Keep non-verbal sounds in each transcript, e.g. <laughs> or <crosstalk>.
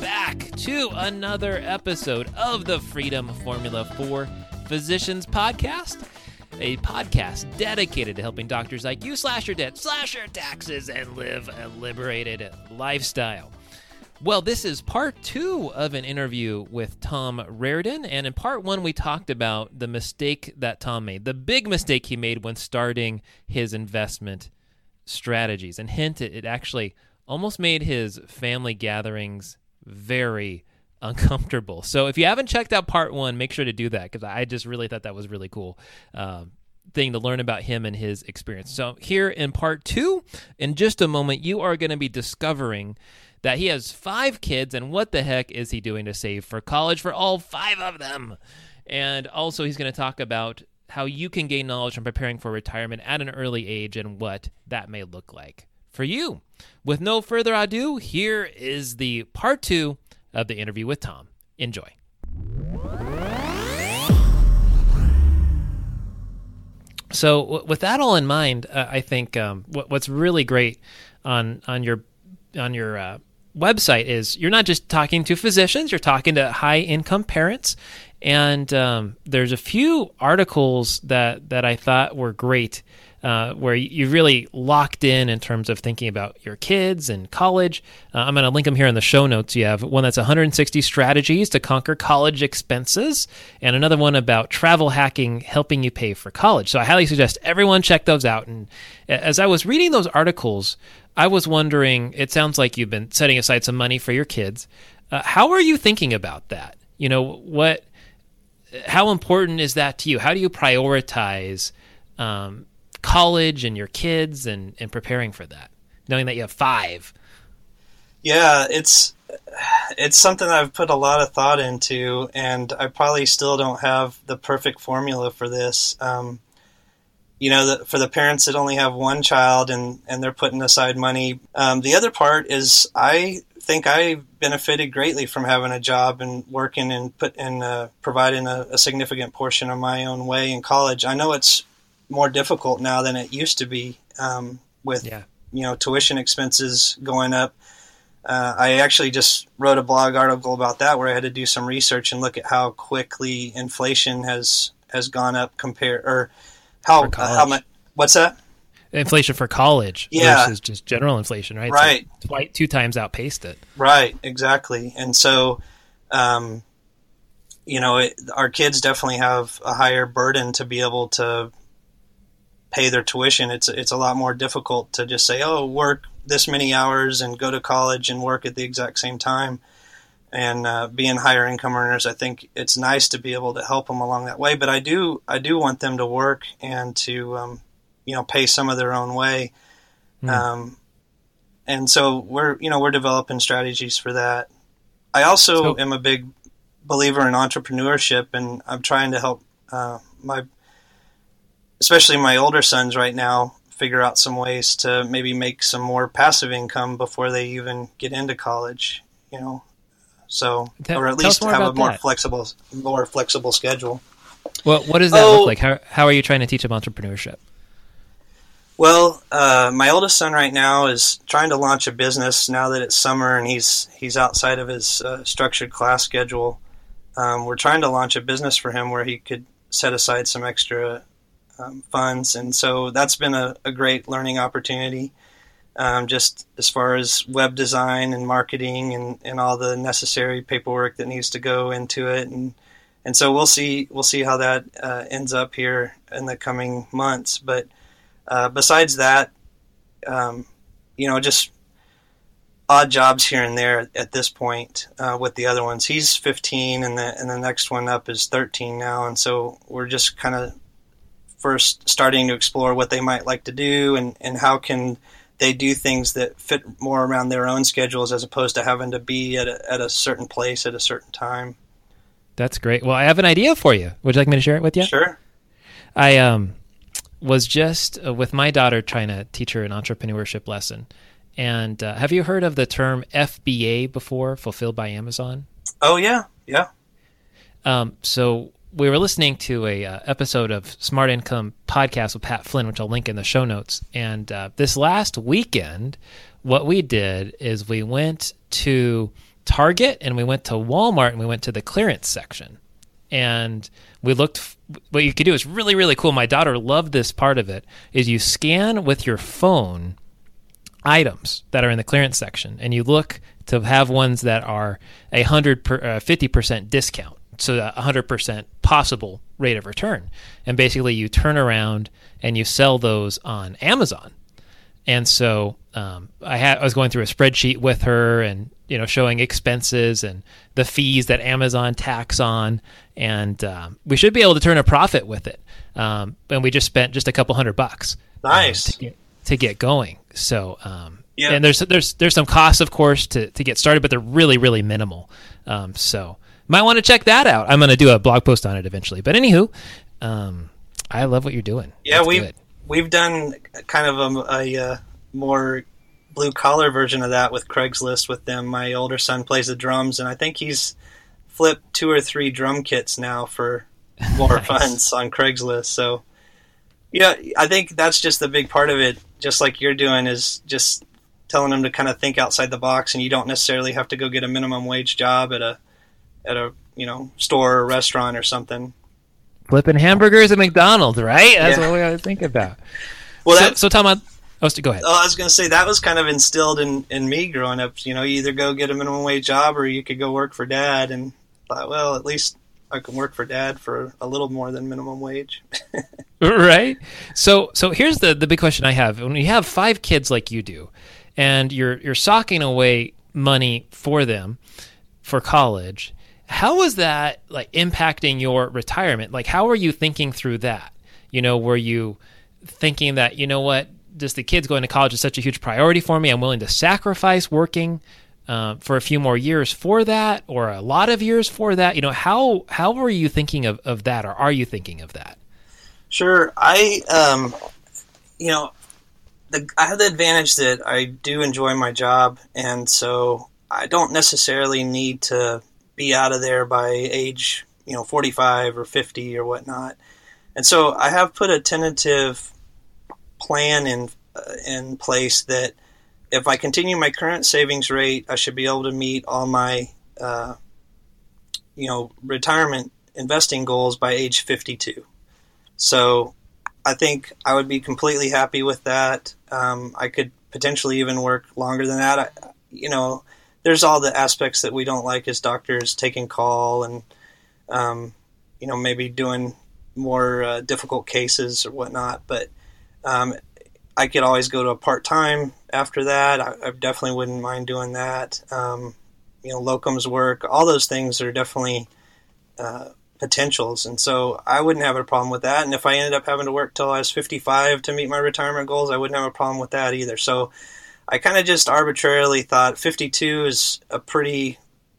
back to another episode of the Freedom Formula for Physicians podcast, a podcast dedicated to helping doctors like you slash your debt, slash your taxes, and live a liberated lifestyle. Well, this is part two of an interview with Tom Rairdon. And in part one, we talked about the mistake that Tom made, the big mistake he made when starting his investment strategies. And hint, it, it actually almost made his family gatherings very <laughs> uncomfortable. So if you haven't checked out part one, make sure to do that because I just really thought that was really cool. Um, thing to learn about him and his experience. So, here in part two, in just a moment, you are going to be discovering that he has five kids and what the heck is he doing to save for college for all five of them. And also, he's going to talk about how you can gain knowledge from preparing for retirement at an early age and what that may look like for you. With no further ado, here is the part two of the interview with Tom. Enjoy. So, with that all in mind, uh, I think um, what, what's really great on on your on your uh, website is you're not just talking to physicians; you're talking to high income parents, and um, there's a few articles that that I thought were great uh, where you really locked in in terms of thinking about your kids and college. Uh, I'm going to link them here in the show notes. You have one that's 160 strategies to conquer college expenses, and another one about travel hacking helping you pay for college. So I highly suggest everyone check those out. And as I was reading those articles, I was wondering. It sounds like you've been setting aside some money for your kids. Uh, how are you thinking about that? You know what? How important is that to you? How do you prioritize um, college and your kids and, and preparing for that, knowing that you have five? Yeah, it's it's something I've put a lot of thought into, and I probably still don't have the perfect formula for this. Um, you know, the, for the parents that only have one child and, and they're putting aside money. Um, the other part is I think I benefited greatly from having a job and working and put and uh, providing a, a, significant portion of my own way in college. I know it's more difficult now than it used to be um, with yeah. you know tuition expenses going up. Uh, I actually just wrote a blog article about that where I had to do some research and look at how quickly inflation has has gone up compared or how uh, how much what's that inflation for college yeah. versus just general inflation right right so twice, two times outpaced it right exactly and so um, you know it, our kids definitely have a higher burden to be able to pay their tuition, it's it's a lot more difficult to just say, oh, work this many hours and go to college and work at the exact same time. And uh, being higher income earners, I think it's nice to be able to help them along that way. But I do I do want them to work and to um, you know pay some of their own way. Mm. Um, and so we're you know we're developing strategies for that. I also so, am a big believer in entrepreneurship, and I'm trying to help uh, my especially my older sons right now figure out some ways to maybe make some more passive income before they even get into college you know? So or at least have a more that. flexible more flexible schedule. Well what does that oh, look like? How, how are you trying to teach them entrepreneurship? Well uh, my oldest son right now is trying to launch a business now that it's summer and he's he's outside of his uh, structured class schedule. Um, we're trying to launch a business for him where he could set aside some extra um, funds, and so that's been a, a great learning opportunity. Um, just as far as web design and marketing and, and all the necessary paperwork that needs to go into it, and and so we'll see we'll see how that uh, ends up here in the coming months. But uh, besides that, um, you know, just odd jobs here and there at this point uh, with the other ones. He's 15, and the and the next one up is 13 now, and so we're just kind of first starting to explore what they might like to do and, and how can they do things that fit more around their own schedules as opposed to having to be at a, at a certain place at a certain time. That's great. Well, I have an idea for you. Would you like me to share it with you? Sure. I um was just uh, with my daughter trying to teach her an entrepreneurship lesson. And uh, have you heard of the term FBA before, fulfilled by Amazon? Oh yeah, yeah. Um, so we were listening to a uh, episode of Smart Income podcast with Pat Flynn, which I'll link in the show notes. And uh, this last weekend, what we did is we went to Target and we went to Walmart and we went to the clearance section. And we looked. What you could do is really, really cool. My daughter loved this part of it. Is you scan with your phone items that are in the clearance section, and you look to have ones that are a hundred uh, fifty percent discount, so a hundred percent possible rate of return. And basically, you turn around and you sell those on Amazon. And so um, I had I was going through a spreadsheet with her and you know showing expenses and the fees that Amazon tax on, and um, we should be able to turn a profit with it. Um, and we just spent just a couple hundred bucks. um, Nice. to, get, to get going. So um, Yeah. and there's there's there's some costs of course to to get started, but they're really really minimal. Um, so might want to check that out. I'm going to do a blog post on it eventually. But anywho, um, I love what you're doing. Yeah, That's we've good. we've done kind of a, a, uh more blue collar version of that with Craigslist with them. My older son plays the drums, and I think he's flipped two or three drum kits now for <laughs> more Nice. funds on Craigslist. So, yeah, I think that's just the big part of it. Just like you're doing is just telling them to kind of think outside the box, and you don't necessarily have to go get a minimum wage job at a at a you know store or restaurant or something. flipping hamburgers at McDonald's, right? That's Yeah. what we got to think about. Well, so, that, so Tom, I- oh, so go ahead. Oh, I was going to say that was kind of instilled in, in me growing up. You know, you either go get a minimum wage job or you could go work for dad. And thought, well, at least I can work for dad for a little more than minimum wage. <laughs> right so so here's the the big question i have when you have five kids like you do and you're you're socking away money for them for college how is that like impacting your retirement? Like how are you thinking through that? You know were you thinking that you know what? Just the kids going to college is such a huge priority for me. I'm willing to sacrifice working uh, for a few more years for that or a lot of years for that? You know how how were you thinking of, of that or are you thinking of that? Sure, I, um, you know, the, I have the advantage that I do enjoy my job, and so I don't necessarily need to be out of there by age, you know, 45 or 50 or whatnot. And so I have put a tentative plan in uh, in place that if I continue my current savings rate, I should be able to meet all my, uh, you know, retirement investing goals by age 52. So I think I would be completely happy with that. Um, I could potentially even work longer than that. I, you know, there's all the aspects that we don't like as doctors, taking call and, um, you know, maybe doing more uh, difficult cases or whatnot. But um, I could always go to a part time after that. I, I definitely wouldn't mind doing that. Um, you know, locums work, all those things are definitely. Uh, potentials. And so I wouldn't have a problem with that. And if I ended up having to work till I was 55 to meet my retirement goals, I wouldn't have a problem with that either. So I kind of just arbitrarily thought 52 is a pretty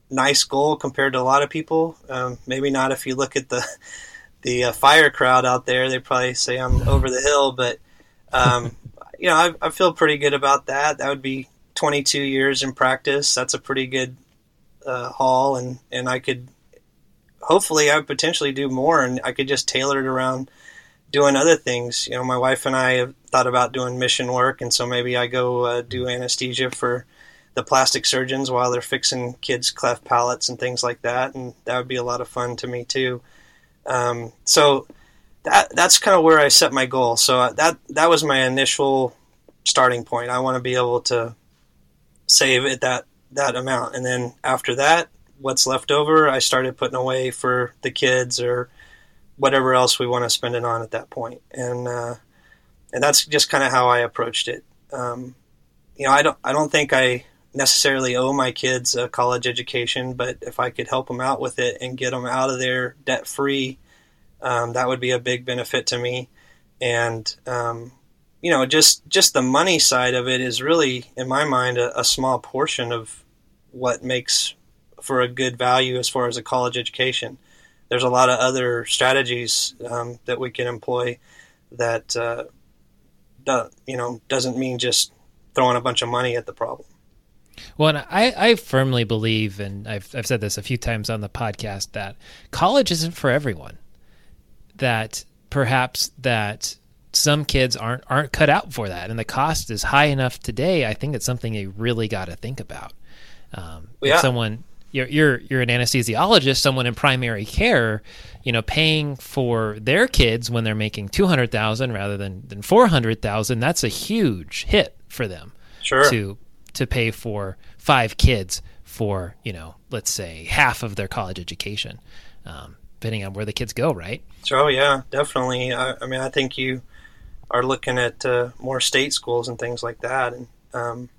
nice goal compared to a lot of people. Um, maybe not if you look at the <laughs> the uh, fire crowd out there. They probably say I'm over the hill, but um, <laughs> you know I, I feel pretty good about that. That would be 22 years in practice. That's a pretty good uh, haul, and and I could hopefully I would potentially do more and I could just tailor it around doing other things. You know, my wife and I have thought about doing mission work, and so maybe I go uh, do anesthesia for the plastic surgeons while they're fixing kids' cleft palates and things like that, and that would be a lot of fun to me too. Um, so that that's kind of where I set my goal. So uh, that that was my initial starting point. I want to be able to save at that that amount, and then after that, what's left over, I started putting away for the kids or whatever else we want to spend it on at that point. And uh, and that's just kind of how I approached it. Um, you know, I don't I don't think I necessarily owe my kids a college education, but if I could help them out with it and get them out of there debt free, um, that would be a big benefit to me. And um, you know, just just the money side of it is really, in my mind, a, a small portion of what makes for a good value as far as a college education. There's a lot of other strategies um, that we can employ that uh, do, you know doesn't mean just throwing a bunch of money at the problem. Well, I, I firmly believe, and I've, I've said this a few times on the podcast, that college isn't for everyone. That perhaps that some kids aren't aren't cut out for that, and the cost is high enough today. I think it's something you really got to think about. Um, yeah. If someone you're, you're you're an anesthesiologist, someone in primary care, you know, paying for their kids when they're making two hundred thousand rather than than four hundred thousand, that's a huge hit for them. Sure. To to pay for five kids for you know, let's say half of their college education, um, depending on where the kids go, right? So yeah, definitely. I, I mean, I think you are looking at uh, more state schools and things like that, and um,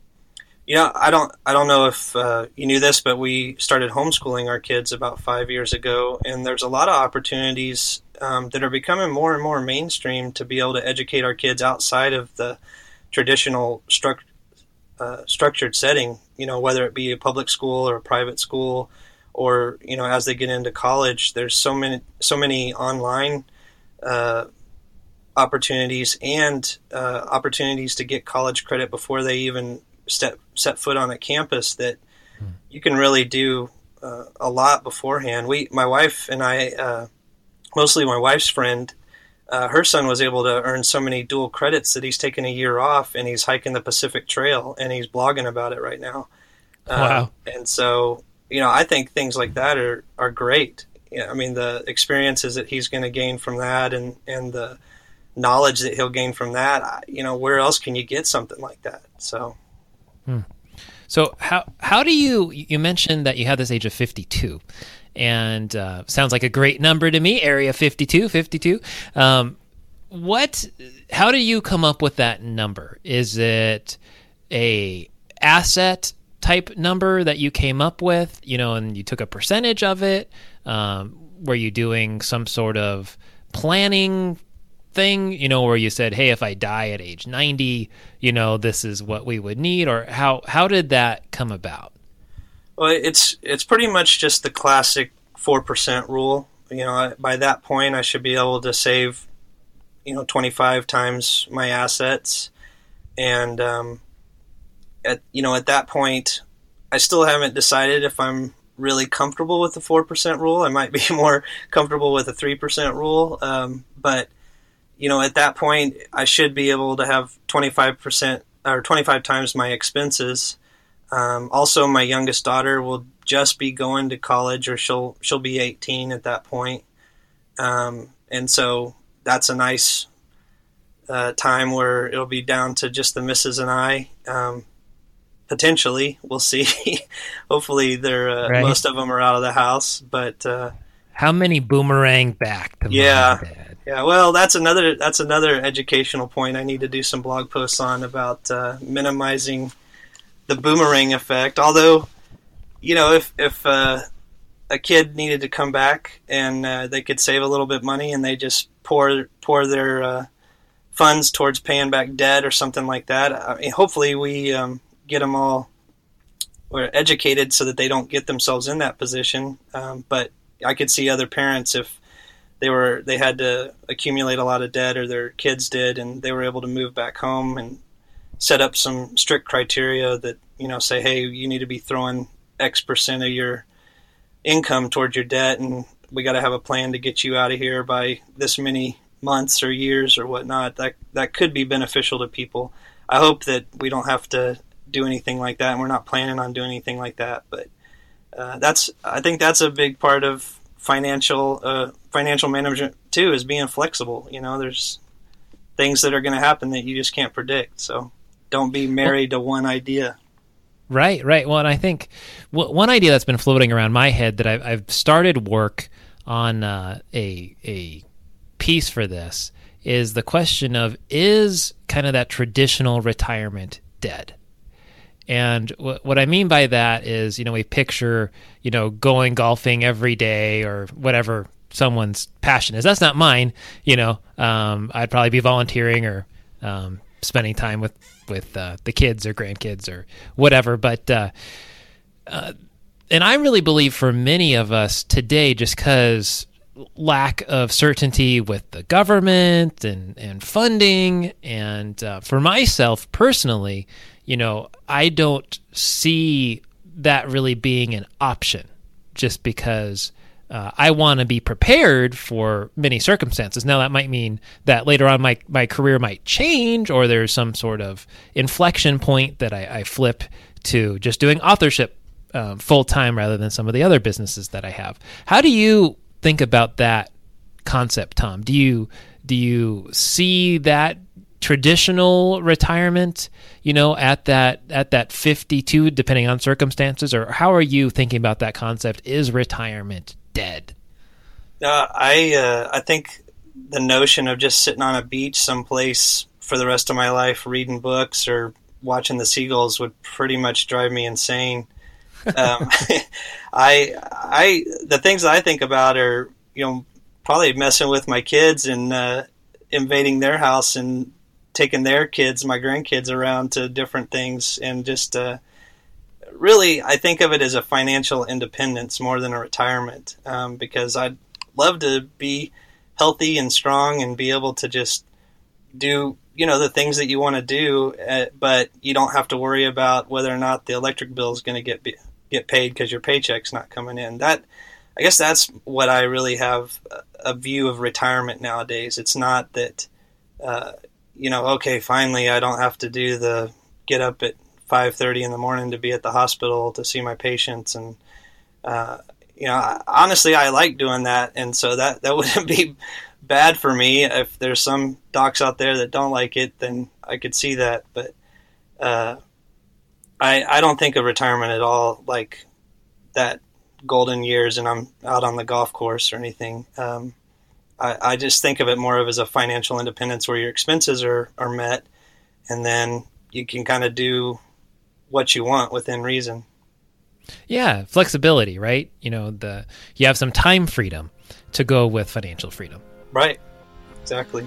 you know, I don't, I don't know if uh, you knew this, but we started homeschooling our kids about five years ago, and there's a lot of opportunities um, that are becoming more and more mainstream to be able to educate our kids outside of the traditional uh, structured setting. You know, whether it be a public school or a private school, or you know, as they get into college, there's so many, so many online. Uh, opportunities and uh, opportunities to get college credit before they even step set foot on a campus that hmm. you can really do uh, a lot beforehand. We, my wife and I, uh, mostly my wife's friend, uh, her son was able to earn so many dual credits that he's taken a year off and he's hiking the Pacific Trail and he's blogging about it right now. Uh, wow! and so, you know, I think things like that are are great. You know, I mean, the experiences that he's going to gain from that and and the knowledge that he'll gain from that. You know, where else can you get something like that? So. Hmm. So how how do you you mentioned that you had this age of 52 and uh, sounds like a great number to me area 52 52 um, what how do you come up with that number is it a asset type number that you came up with you know and you took a percentage of it um, were you doing some sort of planning thing, you know, where you said, "Hey, if I die at age 90, you know, this is what we would need," or how how did that come about? Well, it's it's pretty much just the classic four percent rule. You know, by that point, I should be able to save, you know, 25 times my assets, and um, at you know at that point, I still haven't decided if I'm really comfortable with the four percent rule. I might be <laughs> more comfortable with a three percent rule, um, but you know, at that point, I should be able to have 25% or 25 times my expenses. Um, also, my youngest daughter will just be going to college, or she'll she'll be 18 at that point. Um, and so that's a nice uh, time where it'll be down to just the missus and I. Um, potentially, we'll see. <laughs> Hopefully, they're uh, right. most of them are out of the house, but uh, how many boomerang back? yeah, yeah, well, that's another that's another educational point I need to do some blog posts on about uh, minimizing the boomerang effect. Although, you know, if if uh, a kid needed to come back and uh, they could save a little bit money and they just pour pour their uh, funds towards paying back debt or something like that, I mean, hopefully we um, get them all or educated so that they don't get themselves in that position. Um, but I could see other parents if they were they had to accumulate a lot of debt or their kids did and they were able to move back home and set up some strict criteria that you know say hey you need to be throwing x percent of your income towards your debt and we got to have a plan to get you out of here by this many months or years or whatnot. That that could be beneficial to people. I hope that we don't have to do anything like that and we're not planning on doing anything like that but uh, that's i think that's a big part of financial uh, financial management too is being flexible. You know, there's things that are going to happen that you just can't predict. So don't be married to one idea. Right, right. Well, and I think one idea that's been floating around my head that I've, I've started work on uh, a a piece for this is the question of is kind of that traditional retirement dead? And what I mean by that is, you know, we picture, you know, going golfing every day or whatever someone's passion is. That's not mine. You know, um, I'd probably be volunteering or um, spending time with with uh, the kids or grandkids or whatever. But uh, uh, and I really believe for many of us today, just because lack of certainty with the government and, and funding. And uh, for myself personally, you know, I don't see that really being an option just because uh, I want to be prepared for many circumstances. Now, that might mean that later on my, my career might change or there's some sort of inflection point that I, I flip to just doing authorship um, full time rather than some of the other businesses that I have. How do you think about that concept, Tom? Do you do you see that traditional retirement, you know, at that at that 52 depending on circumstances or how are you thinking about that concept is retirement dead? Uh, I uh, I think the notion of just sitting on a beach someplace for the rest of my life reading books or watching the seagulls would pretty much drive me insane. um, <laughs> I I the things I think about are you know probably messing with my kids and uh, invading their house and taking their kids, my grandkids, around to different things, and just uh, really, I think of it as a financial independence more than a retirement, um, because I'd love to be healthy and strong and be able to just do you know the things that you want to do, uh, but you don't have to worry about whether or not the electric bill is going to get get paid because your paycheck's not coming in. That I guess that's what I really have a view of retirement nowadays. It's not that uh, you know, okay, finally I don't have to do the get up at 5:30 in the morning to be at the hospital to see my patients. And uh, you know, honestly I like doing that. And so that that <laughs> wouldn't be bad for me. If there's some docs out there that don't like it then I could see that. But uh, I I don't think of retirement at all like that golden years and I'm out on the golf course or anything. Um, I, I just think of it more of as a financial independence where your expenses are, are met and then you can kind of do what you want within reason. Yeah, flexibility, right? You know, the you have some time freedom to go with financial freedom. Right. Exactly.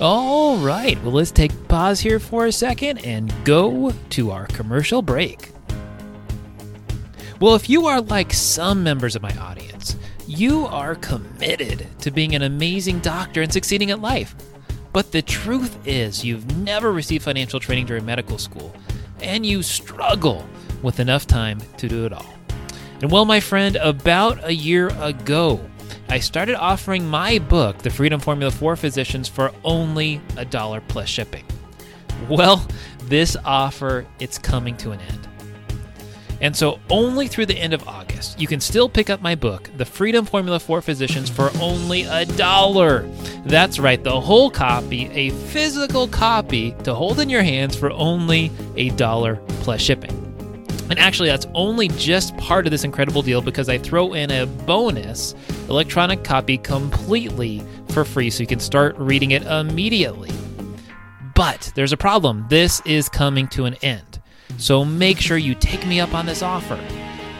All right. Well, let's take pause here for a second and go to our commercial break. Well, if you are like some members of my audience, you are committed to being an amazing doctor and succeeding at life. But the truth is, you've never received financial training during medical school, and you struggle with enough time to do it all. And well, my friend, about a year ago, I started offering my book, The Freedom Formula for Physicians, for only a dollar plus shipping. Well, this offer it's coming to an end. And so, only through the end of August, you can still pick up my book, The Freedom Formula for Physicians, for only a dollar. That's right, the whole copy, a physical copy to hold in your hands for only a dollar plus shipping. And actually, that's only just part of this incredible deal because I throw in a bonus electronic copy completely for free so you can start reading it immediately. But there's a problem. This is coming to an end. So make sure you take me up on this offer.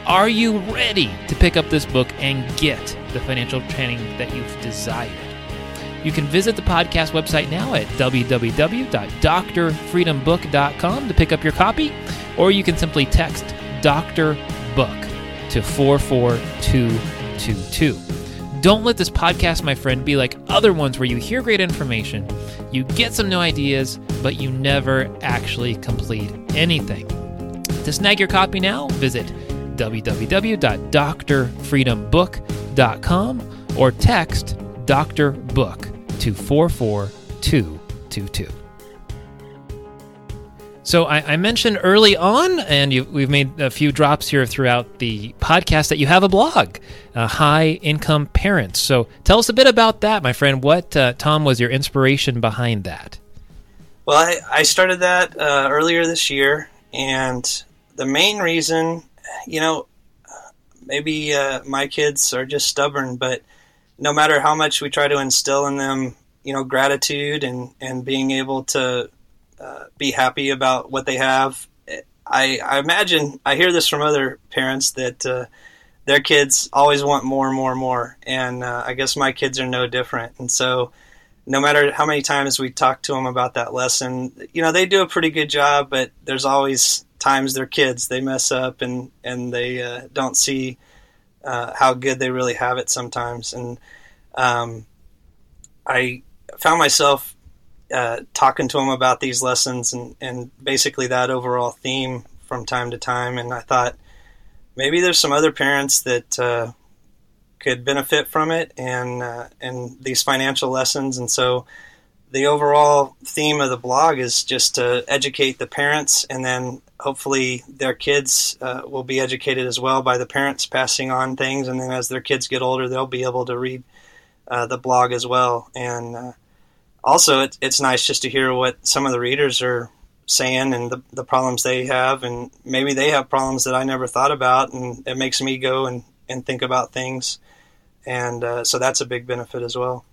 Are you ready to pick up this book and get the financial training that you've desired? You can visit the podcast website now at www.drfreedombook.com to pick up your copy, or you can simply text Dr. Book to 44222. Don't let this podcast, my friend, be like other ones where you hear great information, you get some new ideas, but you never actually complete anything. To snag your copy now, visit www.drfreedombook.com or text Dr. Book to 44222. So I, I, mentioned early on, and you, we've made a few drops here throughout the podcast that you have a blog, uh, High Income Parents. So tell us a bit about that, my friend. What, uh, Tom, was your inspiration behind that? Well, I, I started that uh, earlier this year, and the main reason, you know, maybe uh, my kids are just stubborn, but no matter how much we try to instill in them, you know, gratitude and, and being able to uh, be happy about what they have. I, I, imagine I hear this from other parents that uh, their kids always want more and more and more, and uh, I guess my kids are no different. And so, no matter how many times we talk to them about that lesson, you know they do a pretty good job, but there's always times they're kids they mess up and and they uh, don't see uh, how good they really have it sometimes. And um, I found myself uh, talking to them about these lessons and, and basically that overall theme from time to time. And I thought maybe there's some other parents that uh, could benefit from it and uh, and these financial lessons. And so the overall theme of the blog is just to educate the parents and then hopefully their kids uh, will be educated as well by the parents passing on things. And then as their kids get older they'll be able to read uh, the blog as well. And uh, also it, it's nice just to hear what some of the readers are saying and the, the problems they have. And maybe they have problems that i never thought about and it makes me go and, and think about things and uh, so that's a big benefit as well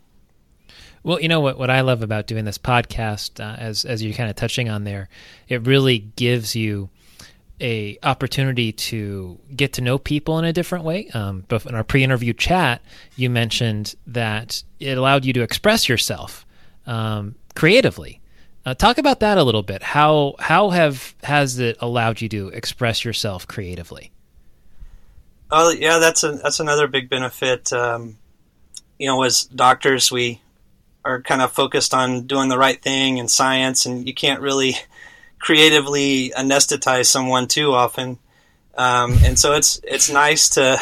well, you know what what I love about doing this podcast, uh, as as you're kind of touching on there, it really gives you a opportunity to get to know people in a different way. Um, but in our pre-interview chat, you mentioned that it allowed you to express yourself um, creatively. Uh, talk about that a little bit. How how have has it allowed you to express yourself creatively? Oh yeah, that's a that's another big benefit. Um, you know, as doctors, we are kind of focused on doing the right thing in science, and you can't really creatively anesthetize someone too often. Um, and so it's it's nice to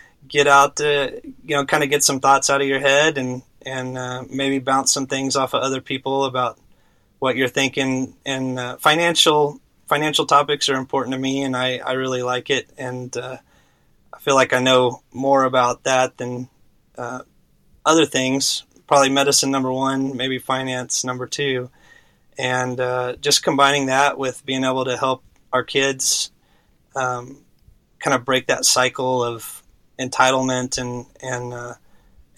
<laughs> get out to you know kind of get some thoughts out of your head and and uh, maybe bounce some things off of other people about what you're thinking. And uh, financial financial topics are important to me, and I I really like it, and uh, I feel like I know more about that than uh, other things probably medicine number one, maybe finance number two, and uh, just combining that with being able to help our kids um, kind of break that cycle of entitlement and and uh,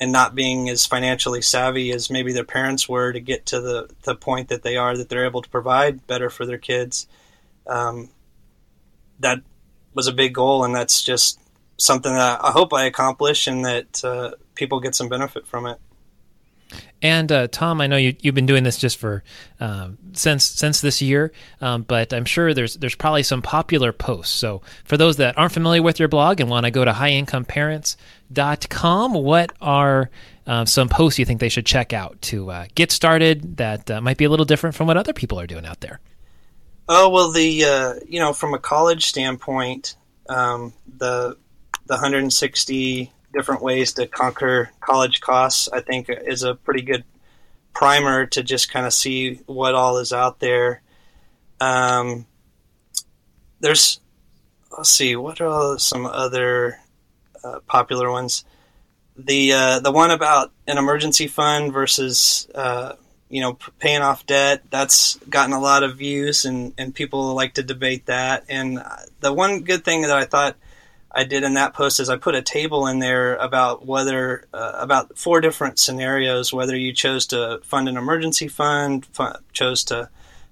and not being as financially savvy as maybe their parents were to get to the the point that they are that they're able to provide better for their kids. Um, that was a big goal, and that's just something that I hope I accomplish, and that uh, people get some benefit from it. And uh, Tom, I know you, you've been doing this just for um, since since this year, um, but I'm sure there's there's probably some popular posts. So for those that aren't familiar with your blog and want to go to highincomeparents.com, what are uh, some posts you think they should check out to uh, get started that uh, might be a little different from what other people are doing out there? Oh well, the uh, you know from a college standpoint, um, the the 160 different ways to conquer college costs, I think is a pretty good primer to just kind of see what all is out there. Um, there's, let's see, what are some other uh, popular ones? The uh, the one about an emergency fund versus uh, you know paying off debt that's gotten a lot of views and and people like to debate that. And uh, the one good thing that I thought I did in that post is I put a table in there about whether uh, about four different scenarios whether you chose to fund an emergency fund, chose to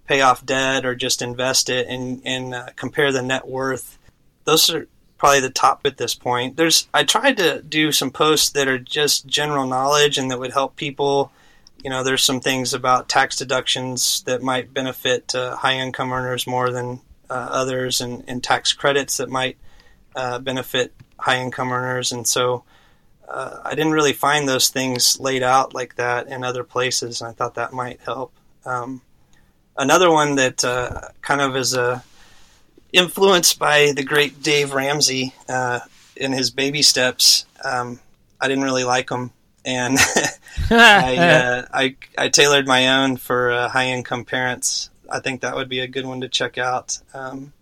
pay off debt, or just invest it, and and uh, compare the net worth. Those are probably the top at this point. There's I tried to do some posts that are just general knowledge and that would help people. You know, there's some things about tax deductions that might benefit uh, high income earners more than uh, others, and, and tax credits that might uh, benefit high income earners, and so uh, I didn't really find those things laid out like that in other places. And I thought that might help. Um, another one that uh, kind of is uh, influenced by the great Dave Ramsey uh, in his baby steps. Um, I didn't really like them, and <laughs> I, <laughs> uh, I, I tailored my own for high income parents. I think that would be a good one to check out. Um,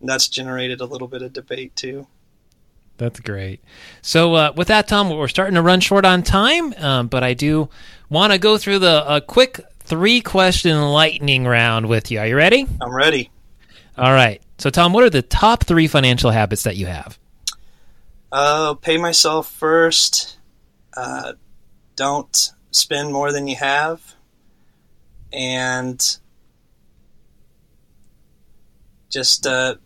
that's generated a little bit of debate too. That's great. So uh, with that, Tom, we're starting to run short on time, um, but I do want to go through the a quick three question lightning round with you. Are you ready? I'm ready. All right. So Tom, what are the top three financial habits that you have? Uh, pay myself first. Uh, don't spend more than you have, and just uh,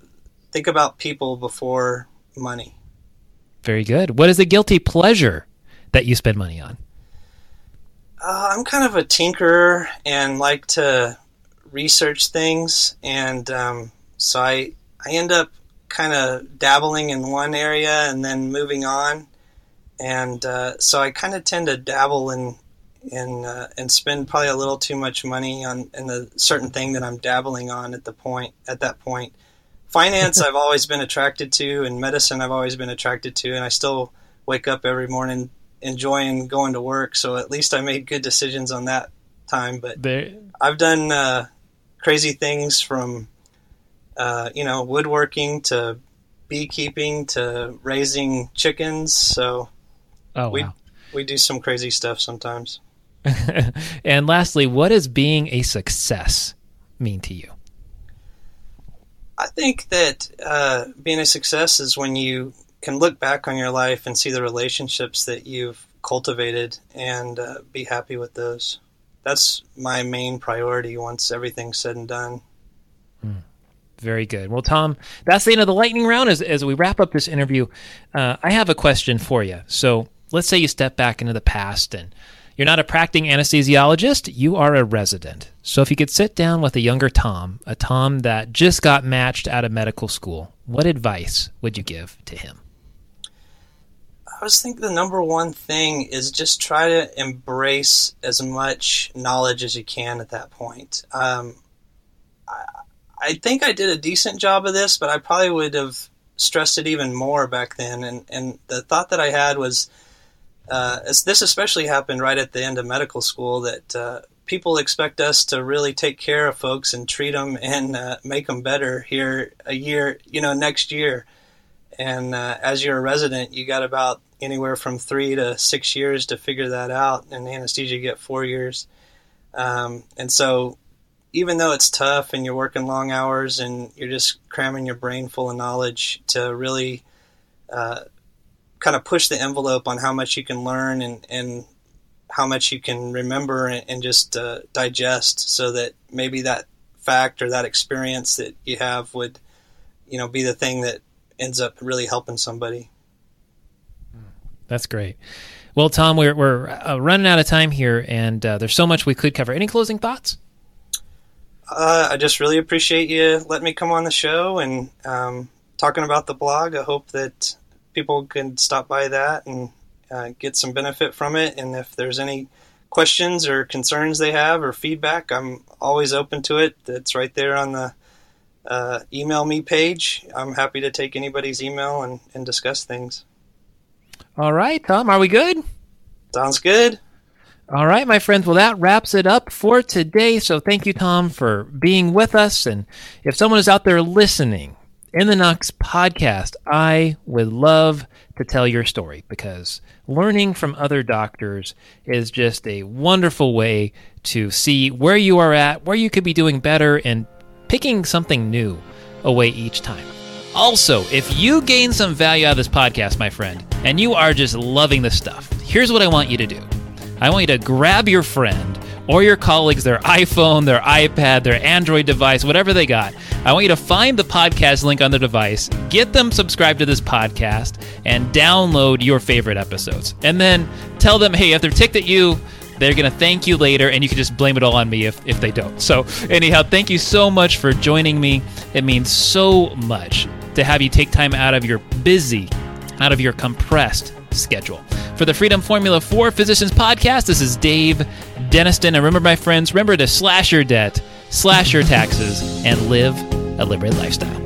think about people before money. Very good. What is a guilty pleasure that you spend money on? Uh, I'm kind of a tinkerer and like to research things, and um, so I I end up kind of dabbling in one area and then moving on, and uh, so I kind of tend to dabble in in uh, and spend probably a little too much money on in a certain thing that I'm dabbling on at the point at that point. Finance I've always been attracted to, and medicine I've always been attracted to, and I still wake up every morning enjoying going to work. So at least I made good decisions on that time. But there. I've done uh, crazy things from uh, you know woodworking to beekeeping to raising chickens. So oh, we wow. we do some crazy stuff sometimes. <laughs> and lastly, what does being a success mean to you? I think that uh, being a success is when you can look back on your life and see the relationships that you've cultivated and uh, be happy with those. That's my main priority once everything's said and done. Mm. Very good. Well, Tom, that's the end of the lightning round. As, as we wrap up this interview, uh, I have a question for you. So let's say you step back into the past and you're not a practicing anesthesiologist, you are a resident. So if you could sit down with a younger Tom, a Tom that just got matched out of medical school, what advice would you give to him? I was thinking the number one thing is just try to embrace as much knowledge as you can at that point. Um, I, I think I did a decent job of this, but I probably would have stressed it even more back then. And, and the thought that I had was uh, this especially happened right at the end of medical school that uh, people expect us to really take care of folks and treat them and uh, make them better here a year, you know, next year. And uh, as you're a resident, you got about anywhere from three to six years to figure that out. And anesthesia, you get four years. Um, and so, even though it's tough and you're working long hours and you're just cramming your brain full of knowledge to really uh, kind of push the envelope on how much you can learn and, and how much you can remember and, and just uh, digest so that maybe that fact or that experience that you have would you know be the thing that ends up really helping somebody. That's great. Well tom we're, we're uh, running out of time here and uh, there's so much we could cover. Any closing thoughts? Uh, i just really appreciate you letting me come on the show and um, talking about the blog. I hope that people can stop by that and uh, get some benefit from it. And if there's any questions or concerns they have or feedback, I'm always open to it. That's right there on the uh, email me page. I'm happy to take anybody's email and, and discuss things. All right, Tom, are we good? Sounds good. All right, my friends. Well, that wraps it up for today. So thank you, Tom, for being with us. And if someone is out there listening in the Knox podcast, I would love to tell your story because learning from other doctors is just a wonderful way to see where you are at, where you could be doing better, and picking something new away each time. Also, if you gain some value out of this podcast, my friend, and you are just loving this stuff, here's what I want you to do I want you to grab your friend or your colleagues their iPhone, their iPad, their Android device, whatever they got. I want you to find the podcast link on their device, get them subscribed to this podcast, and download your favorite episodes. And then tell them, hey, if they're ticked at you, they're going to thank you later, and you can just blame it all on me if, if they don't. So, anyhow, thank you so much for joining me. It means so much to have you take time out of your busy, out of your compressed schedule. For the Freedom Formula for Physicians podcast, this is Dave Denniston. And remember, my friends, remember to slash your debt, slash your taxes, and live a liberated lifestyle.